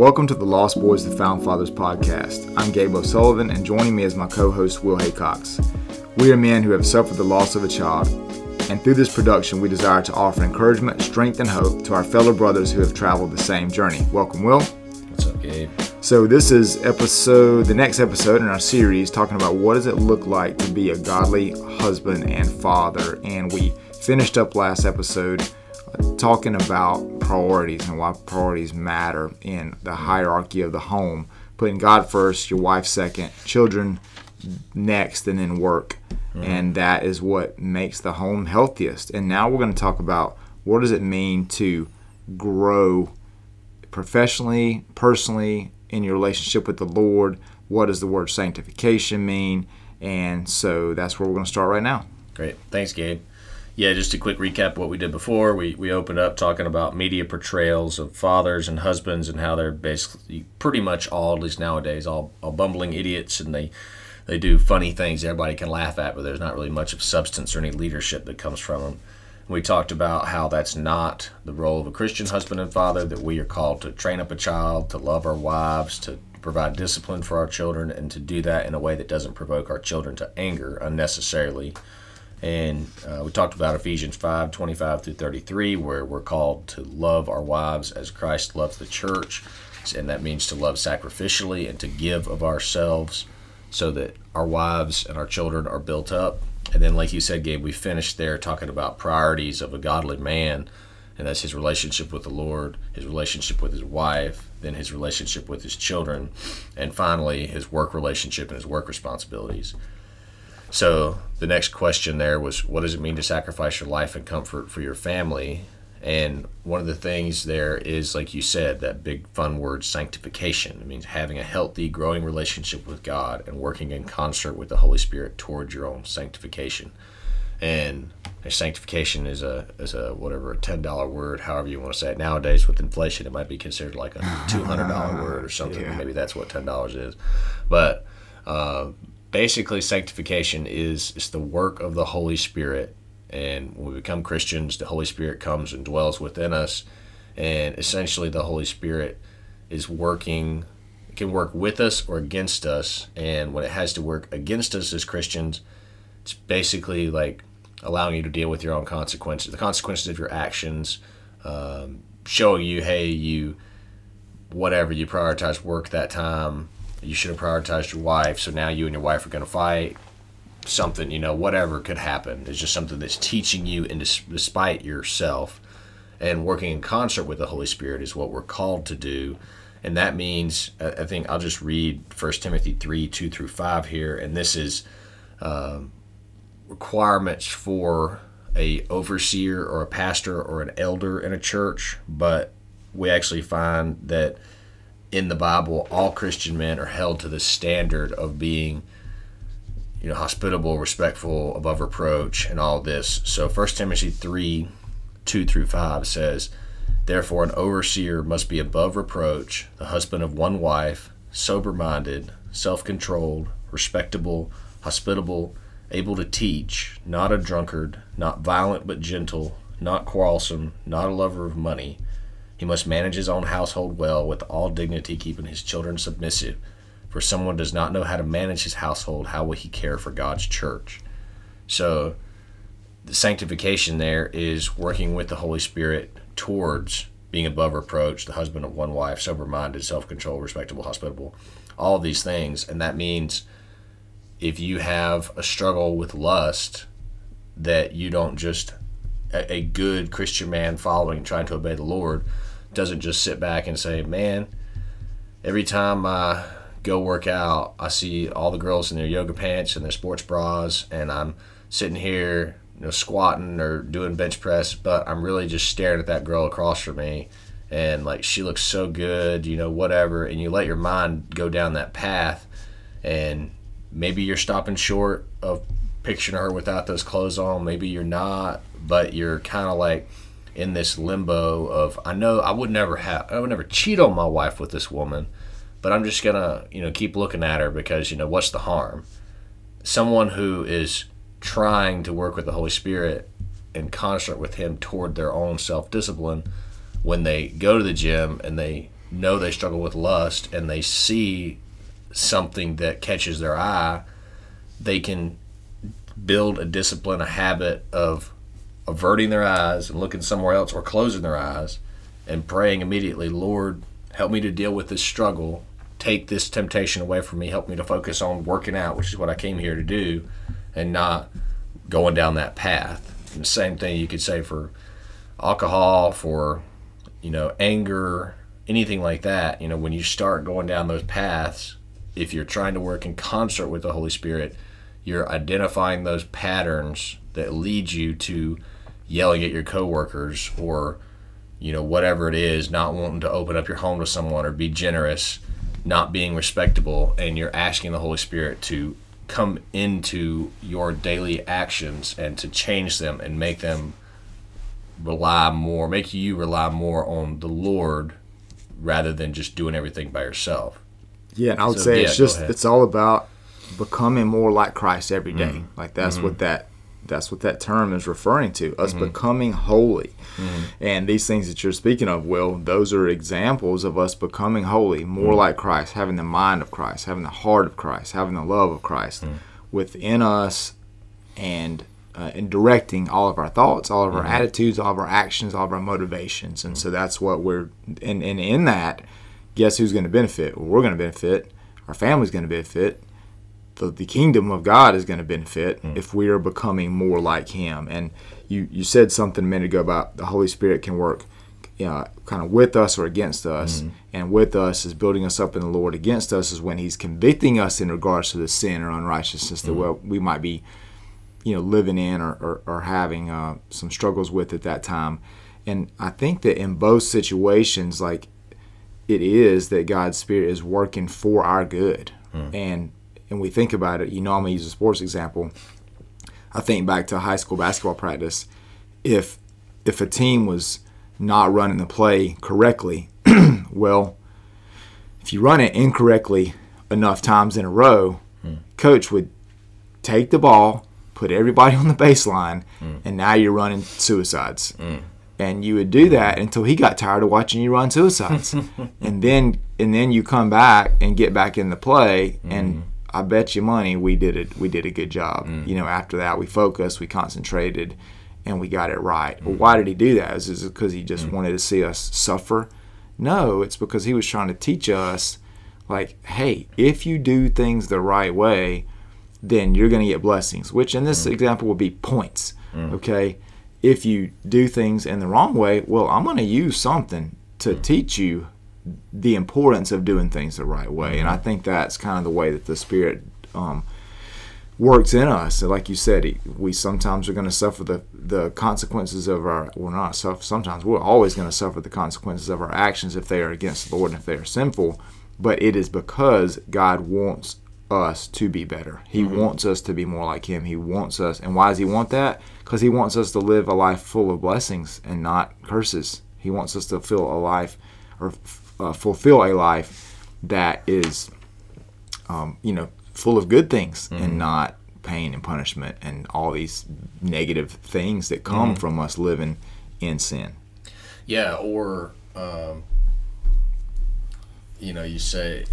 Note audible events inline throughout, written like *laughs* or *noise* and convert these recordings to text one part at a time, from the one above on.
Welcome to the Lost Boys the Found Fathers podcast. I'm Gabe O'Sullivan, and joining me is my co host, Will Haycox. We are men who have suffered the loss of a child, and through this production, we desire to offer encouragement, strength, and hope to our fellow brothers who have traveled the same journey. Welcome, Will. What's up, Gabe? So, this is episode, the next episode in our series, talking about what does it look like to be a godly husband and father. And we finished up last episode uh, talking about priorities and why priorities matter in the hierarchy of the home. Putting God first, your wife second, children next, and then work. Mm-hmm. And that is what makes the home healthiest. And now we're going to talk about what does it mean to grow professionally, personally, in your relationship with the Lord. What does the word sanctification mean? And so that's where we're going to start right now. Great. Thanks, Gabe. Yeah, just a quick recap what we did before. We, we opened up talking about media portrayals of fathers and husbands and how they're basically pretty much all, at least nowadays, all, all bumbling idiots and they they do funny things everybody can laugh at, but there's not really much of substance or any leadership that comes from them. We talked about how that's not the role of a Christian husband and father, that we are called to train up a child, to love our wives, to provide discipline for our children, and to do that in a way that doesn't provoke our children to anger unnecessarily. And uh, we talked about Ephesians 5 25 through 33, where we're called to love our wives as Christ loves the church. And that means to love sacrificially and to give of ourselves so that our wives and our children are built up. And then, like you said, Gabe, we finished there talking about priorities of a godly man, and that's his relationship with the Lord, his relationship with his wife, then his relationship with his children, and finally, his work relationship and his work responsibilities. So, the next question there was what does it mean to sacrifice your life and comfort for your family? And one of the things there is, like you said, that big fun word sanctification. It means having a healthy, growing relationship with God and working in concert with the Holy Spirit towards your own sanctification. And sanctification is a is a whatever a ten dollar word, however you want to say it. Nowadays, with inflation, it might be considered like a two hundred dollar *laughs* word or something. Yeah. Maybe that's what ten dollars is. But uh, basically, sanctification is is the work of the Holy Spirit and when we become Christians, the Holy Spirit comes and dwells within us. And essentially, the Holy Spirit is working, can work with us or against us. And when it has to work against us as Christians, it's basically like allowing you to deal with your own consequences, the consequences of your actions, um, showing you, hey, you, whatever, you prioritize work that time. You should have prioritized your wife. So now you and your wife are going to fight something, you know, whatever could happen. It's just something that's teaching you, and despite yourself, and working in concert with the Holy Spirit is what we're called to do. And that means, I think I'll just read 1 Timothy 3 2 through 5 here. And this is um, requirements for a overseer or a pastor or an elder in a church. But we actually find that in the Bible, all Christian men are held to the standard of being you know, hospitable, respectful, above reproach, and all this. So First Timothy 3 2 through 5 says, Therefore, an overseer must be above reproach, the husband of one wife, sober minded, self controlled, respectable, hospitable, able to teach, not a drunkard, not violent but gentle, not quarrelsome, not a lover of money. He must manage his own household well with all dignity, keeping his children submissive for someone does not know how to manage his household, how will he care for God's church? So, the sanctification there is working with the Holy Spirit towards being above reproach, the husband of one wife, sober minded, self controlled, respectable, hospitable, all these things. And that means if you have a struggle with lust, that you don't just, a, a good Christian man following, trying to obey the Lord, doesn't just sit back and say, man, every time I go work out, I see all the girls in their yoga pants and their sports bras, and I'm sitting here, you know, squatting or doing bench press, but I'm really just staring at that girl across from me, and like she looks so good, you know, whatever, and you let your mind go down that path, and maybe you're stopping short of picturing her without those clothes on, maybe you're not, but you're kind of like in this limbo of I know I would never have I would never cheat on my wife with this woman but I'm just gonna you know keep looking at her because you know what's the harm? Someone who is trying to work with the Holy Spirit in concert with Him toward their own self discipline, when they go to the gym and they know they struggle with lust and they see something that catches their eye, they can build a discipline, a habit of averting their eyes and looking somewhere else or closing their eyes and praying immediately, Lord, help me to deal with this struggle. Take this temptation away from me. Help me to focus on working out, which is what I came here to do, and not going down that path. And the same thing you could say for alcohol, for you know, anger, anything like that. You know, when you start going down those paths, if you're trying to work in concert with the Holy Spirit, you're identifying those patterns that lead you to yelling at your coworkers or you know whatever it is not wanting to open up your home to someone or be generous not being respectable and you're asking the holy spirit to come into your daily actions and to change them and make them rely more make you rely more on the lord rather than just doing everything by yourself yeah and i would so, say yeah, it's just it's all about becoming more like christ every day. Mm-hmm. like that's mm-hmm. what that that's what that term is referring to us mm-hmm. becoming holy mm-hmm. and these things that you're speaking of will those are examples of us becoming holy more mm-hmm. like christ having the mind of christ having the heart of christ having the love of christ mm. within us and uh, and directing all of our thoughts all of our mm-hmm. attitudes all of our actions all of our motivations and so that's what we're and, and in that guess who's going to benefit well, we're going to benefit our family's going to benefit the, the kingdom of God is going to benefit mm. if we are becoming more like Him. And you, you said something a minute ago about the Holy Spirit can work uh, kind of with us or against us. Mm. And with us is building us up in the Lord. Against us is when He's convicting us in regards to the sin or unrighteousness that well, we might be, you know, living in or, or, or having uh, some struggles with at that time. And I think that in both situations, like it is that God's Spirit is working for our good. Mm. And and we think about it, you know, I'm gonna use a sports example. I think back to high school basketball practice. If if a team was not running the play correctly, *clears throat* well, if you run it incorrectly enough times in a row, hmm. coach would take the ball, put everybody *laughs* on the baseline, hmm. and now you're running suicides. Hmm. And you would do that until he got tired of watching you run suicides, *laughs* and then and then you come back and get back in the play, and. I bet you money we did it. We did a good job. Mm. You know, after that we focused, we concentrated, and we got it right. Mm. Well, why did he do that? Is it because he just mm. wanted to see us suffer? No, it's because he was trying to teach us, like, hey, if you do things the right way, then you're going to get blessings. Which in this mm. example would be points. Mm. Okay, if you do things in the wrong way, well, I'm going to use something to mm. teach you the importance of doing things the right way. And I mm-hmm. think that's kind of the way that the Spirit um, works in us. So like you said, we sometimes are going to suffer the, the consequences of our, well, not suffer, sometimes we're always going to suffer the consequences of our actions if they are against the Lord and if they are sinful. But it is because God wants us to be better. He mm-hmm. wants us to be more like Him. He wants us. And why does He want that? Because He wants us to live a life full of blessings and not curses. He wants us to feel a life or uh, fulfill a life that is, um, you know, full of good things mm-hmm. and not pain and punishment and all these negative things that come mm-hmm. from us living in sin. Yeah, or um, you know, you say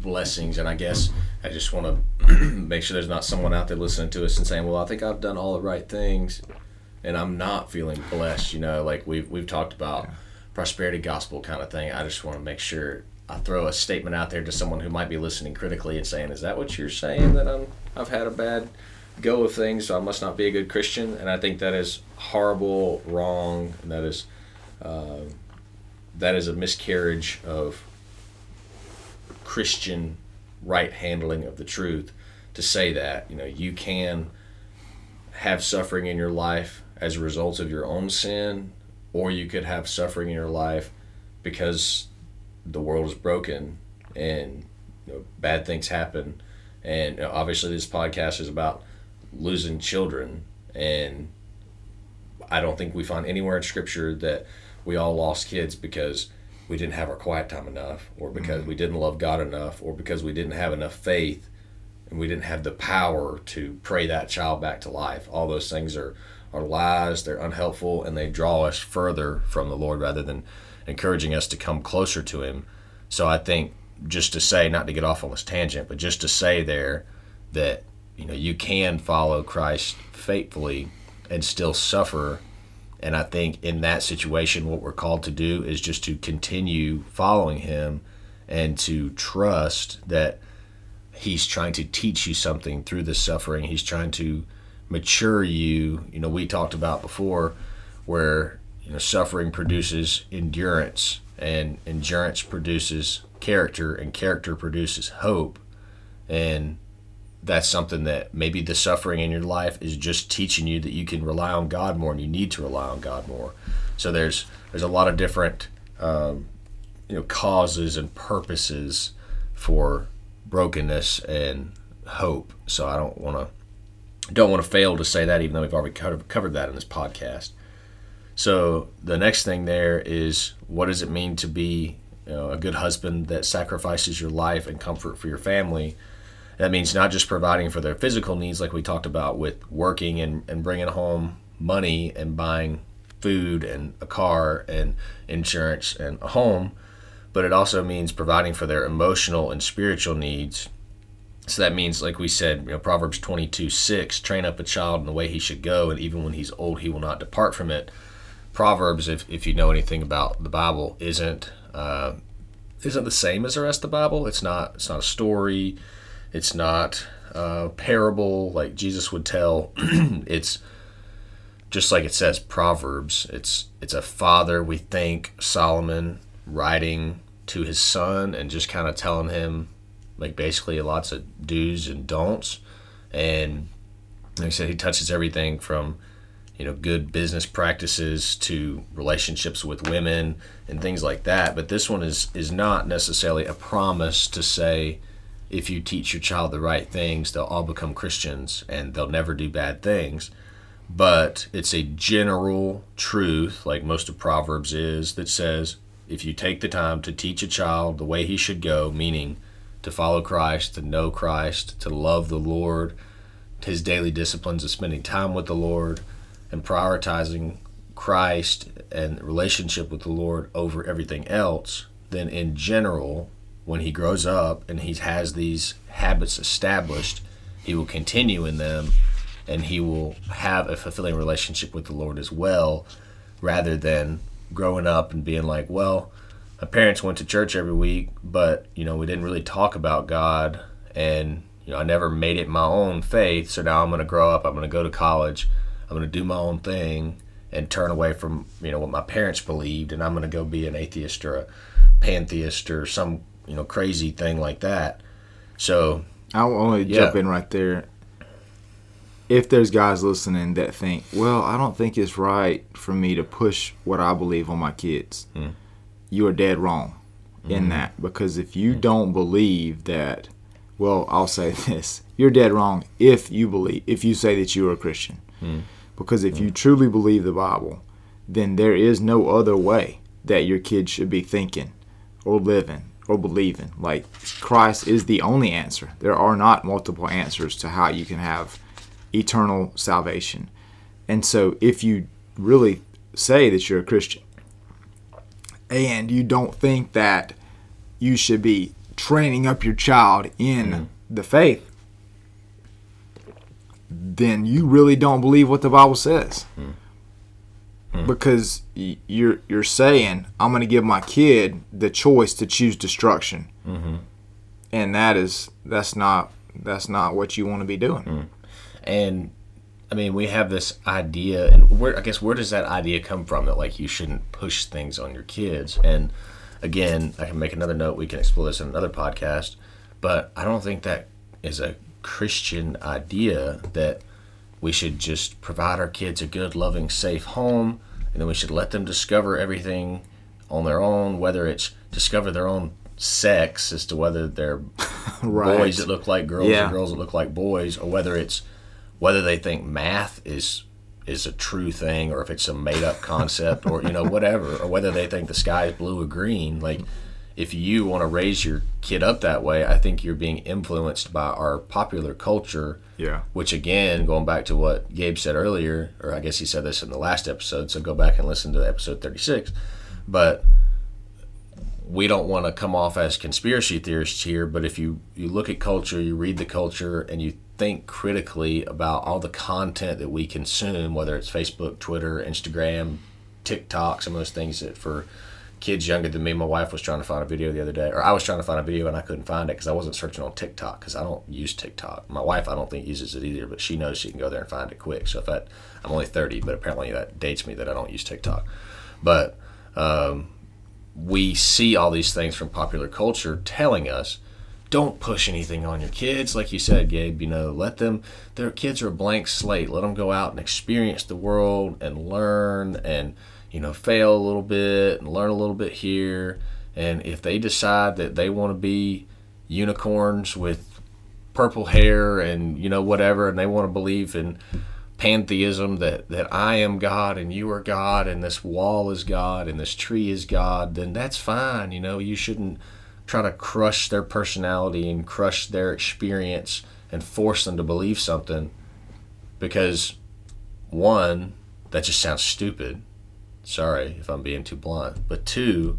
blessings, and I guess I just want *clears throat* to make sure there's not someone out there listening to us and saying, "Well, I think I've done all the right things." And I'm not feeling blessed, you know. Like we've we've talked about, yeah prosperity gospel kind of thing. I just want to make sure I throw a statement out there to someone who might be listening critically and saying, "Is that what you're saying that I'm I've had a bad go of things, so I must not be a good Christian?" And I think that is horrible, wrong, and that is uh, that is a miscarriage of Christian right handling of the truth to say that you know you can have suffering in your life as a result of your own sin or you could have suffering in your life because the world is broken and you know, bad things happen. And you know, obviously, this podcast is about losing children, and I don't think we find anywhere in Scripture that we all lost kids because we didn't have our quiet time enough, or because mm-hmm. we didn't love God enough, or because we didn't have enough faith, and we didn't have the power to pray that child back to life. All those things are are lies, they're unhelpful, and they draw us further from the Lord rather than. encouraging us to come closer to Him. So I think just to say, not to get off on this tangent, but just to say there that you know you can follow Christ faithfully and still suffer. And I think in that situation, what we're called to do is just to continue following Him and to trust that He's trying to teach you something through the suffering. He's trying to mature you. You know, we talked about before where you know suffering produces endurance and endurance produces character and character produces hope and that's something that maybe the suffering in your life is just teaching you that you can rely on God more and you need to rely on God more. So there's there's a lot of different um, you know causes and purposes for brokenness and hope. So I don't want to don't want to fail to say that, even though we've already covered that in this podcast. So the next thing there is what does it mean to be you know, a good husband that sacrifices your life and comfort for your family? That means not just providing for their physical needs, like we talked about with working and, and bringing home money and buying food and a car and insurance and a home, but it also means providing for their emotional and spiritual needs. So that means, like we said, you know, Proverbs 22 6, train up a child in the way he should go, and even when he's old, he will not depart from it. Proverbs, if, if you know anything about the Bible, isn't uh, isn't the same as the rest of the Bible. It's not it's not a story. It's not a parable like Jesus would tell. *clears throat* it's just like it says Proverbs. It's it's a father we think Solomon writing to his son and just kind of telling him like basically lots of do's and don'ts. And like I said, he touches everything from you know good business practices to relationships with women and things like that. But this one is is not necessarily a promise to say if you teach your child the right things, they'll all become Christians and they'll never do bad things. But it's a general truth, like most of Proverbs is, that says if you take the time to teach a child the way he should go, meaning to follow Christ, to know Christ, to love the Lord, his daily disciplines of spending time with the Lord, and prioritizing Christ and relationship with the Lord over everything else, then in general, when he grows up and he has these habits established, he will continue in them and he will have a fulfilling relationship with the Lord as well, rather than growing up and being like, well, my parents went to church every week, but you know we didn't really talk about God, and you know I never made it my own faith. So now I'm going to grow up. I'm going to go to college. I'm going to do my own thing and turn away from you know what my parents believed, and I'm going to go be an atheist or a pantheist or some you know crazy thing like that. So I'll only yeah. jump in right there. If there's guys listening that think, well, I don't think it's right for me to push what I believe on my kids. Mm you are dead wrong mm-hmm. in that. Because if you don't believe that well i'll say *laughs* this. You're dead wrong if you believe if you say that you are a christian. Mm-hmm. because if you truly believe the bible then there is no other way that your kids should be thinking or living or believing. Like christ is the only answer. There are not multiple answers to how you can have eternal salvation. And so if you really say that you're a christian and you don't think that you should be training up your child in mm the faith, then you really don't believe what the Bible says. mm Because you're you're saying I'm going to give my kid the choice to choose destruction, mm-hmm. and that is that's not that's not what you want to be doing. Mm. And I mean, we have this idea, and where I guess where does that idea come from that like you shouldn't push things on your kids? And again, I can make another note. We can explore this in another podcast, but I don't think that is a Christian idea that we should just provide our kids a good, loving, safe home, and then we should let them discover everything on their own, whether it's discover their own sex as to whether they're *laughs* right. boys that look like girls yeah. or girls that look like boys, or whether it's whether they think math is is a true thing or if it's a made up concept or you know whatever or whether they think the sky is blue or green like if you want to raise your kid up that way i think you're being influenced by our popular culture. Yeah. Which again going back to what gabe said earlier or i guess he said this in the last episode so go back and listen to episode 36 but we don't want to come off as conspiracy theorists here, but if you, you look at culture, you read the culture, and you think critically about all the content that we consume, whether it's Facebook, Twitter, Instagram, TikTok, some of those things that for kids younger than me, my wife was trying to find a video the other day, or I was trying to find a video and I couldn't find it because I wasn't searching on TikTok because I don't use TikTok. My wife, I don't think uses it either, but she knows she can go there and find it quick. So if that, I'm only 30, but apparently that dates me that I don't use TikTok. But um, we see all these things from popular culture telling us don't push anything on your kids. Like you said gabe you know let them their kids are a blank slate. Let them go out and experience the world and learn and you know fail a little bit and learn a little bit here. And if they decide that they want to be unicorns with purple hair and you know whatever and they want to believe in pantheism that, that I am God and you are God and this wall is God and this tree is God, then that's fine. You know, you shouldn't try to crush their personality and crush their experience and force them to believe something because, one, that just sounds stupid. Sorry if I'm being too blunt. But two,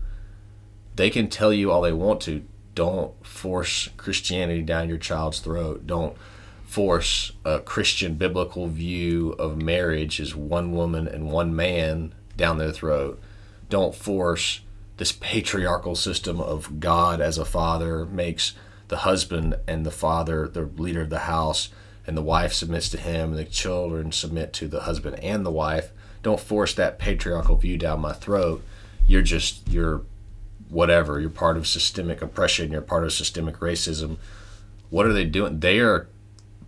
they can tell you all they want to. Don't force Christianity down your child's throat. Don't force a Christian biblical view of marriage as one woman and one man down their throat. Don't force this patriarchal system of God as a father makes the husband and the father the leader of the house and the wife submits to him and the children submit to the husband and the wife. Don't force that patriarchal view down my throat. You're just you're whatever. You're part of systemic oppression, you're part of systemic racism. What are they doing? They are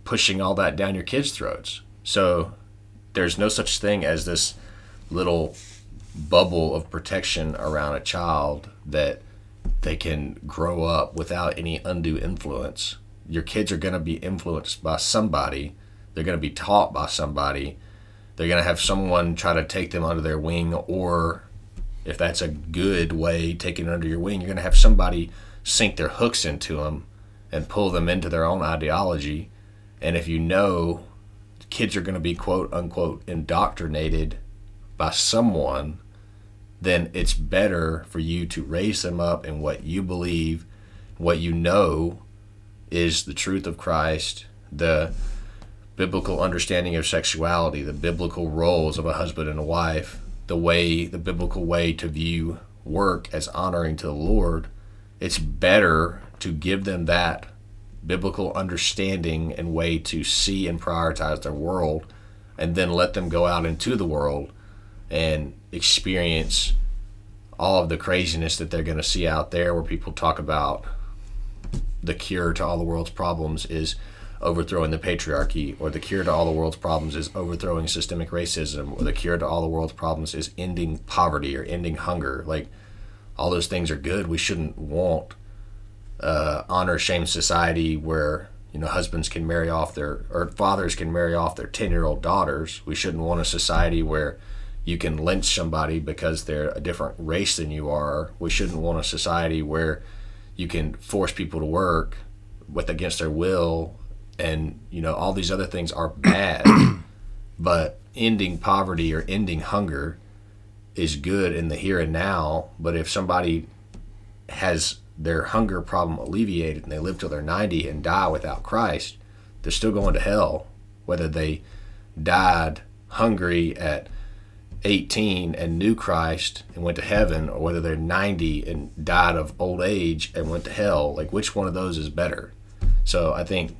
pushing all that down your kids' throats. So there's no such thing as this little bubble of protection around a child that they can grow up without any undue influence. Your kids are going to be influenced by somebody. They're going to be taught by somebody. They're going to have someone try to take them under their wing, or if that's a good way, taking it under your wing, you're going to have somebody sink their hooks into them and pull them into their own ideology and if you know kids are going to be quote unquote indoctrinated by someone, then it's better for you to raise them up in what you believe, what you know is the truth of Christ, the biblical understanding of sexuality, the biblical roles of a husband and a wife, the way, the biblical way to view work as honoring to the Lord. It's better to give them that biblical understanding and way to see and prioritize their world, and then let them go out into the world and experience all of the craziness that they're going to see out there, where people talk about the cure to all the world's problems is overthrowing the patriarchy, or the cure to all the world's problems is overthrowing systemic racism, or the cure to all the world's problems is ending poverty or ending hunger. Like, all those things are good. We shouldn't want uh, honor shame society where you know husbands can marry off their or fathers can marry off their 10 year old daughters we shouldn't want a society where you can lynch somebody because they're a different race than you are we shouldn't want a society where you can force people to work with against their will and you know all these other things are bad *coughs* but ending poverty or ending hunger is good in the here and now but if somebody has their hunger problem alleviated and they live till they're 90 and die without Christ, they're still going to hell. Whether they died hungry at 18 and knew Christ and went to heaven, or whether they're 90 and died of old age and went to hell, like which one of those is better? So I think,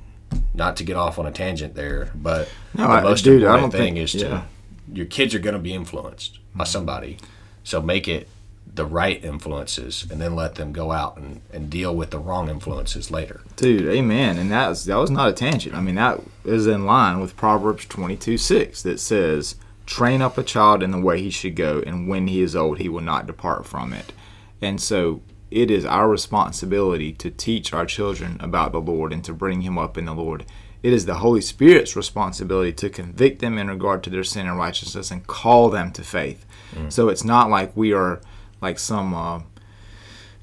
not to get off on a tangent there, but no, the most I, dude, important thing think, is to yeah. your kids are going to be influenced by mm-hmm. somebody. So make it the right influences and then let them go out and, and deal with the wrong influences later. Dude, amen. And that was, that was not a tangent. I mean, that is in line with Proverbs 22 6 that says, Train up a child in the way he should go, and when he is old, he will not depart from it. And so it is our responsibility to teach our children about the Lord and to bring him up in the Lord. It is the Holy Spirit's responsibility to convict them in regard to their sin and righteousness and call them to faith. Mm. So it's not like we are like some uh,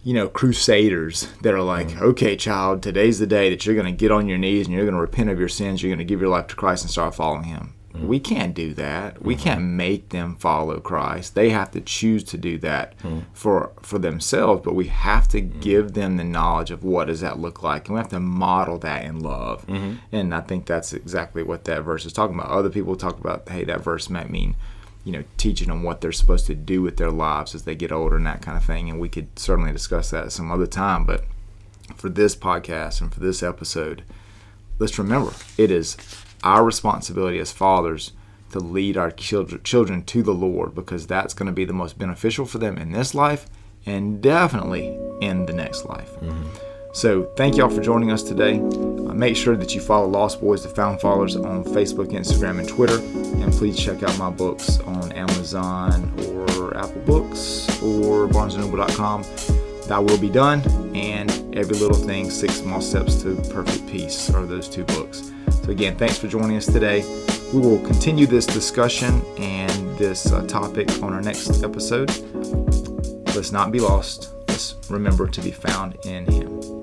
you know crusaders that are like mm-hmm. okay child today's the day that you're going to get on your knees and you're going to repent of your sins you're going to give your life to christ and start following him We can't do that. We mm-hmm. can't make them follow Christ. They have to choose to do that mm-hmm. for for themselves. But we have to mm-hmm. give them the knowledge of what does that look like, and we have to model that in love. And I think that's exactly what that verse is talking about. Other people talk about, hey, that verse might mean, you know, teaching them what they're supposed to do with their lives as they get older and that kind of thing. And we could certainly discuss that some other time. But for this podcast and for this episode, let's remember it is our responsibility as fathers to lead our children, children to the Lord because that's going to be the most beneficial for them in this life and definitely in the next life. So, thank y'all for joining us today. Uh, make sure that you follow Lost Boys, the Found Fathers, on Facebook, Instagram, and Twitter. And please check out my books on Amazon or Apple Books or BarnesandNoble.com. Thy Will Be Done and Every Little Thing, Six Small Steps to Perfect Peace are those two books. Again, thanks for joining us today. We will continue this discussion and this uh, topic on our next episode. Let's not be lost. Let's remember to be found in Him.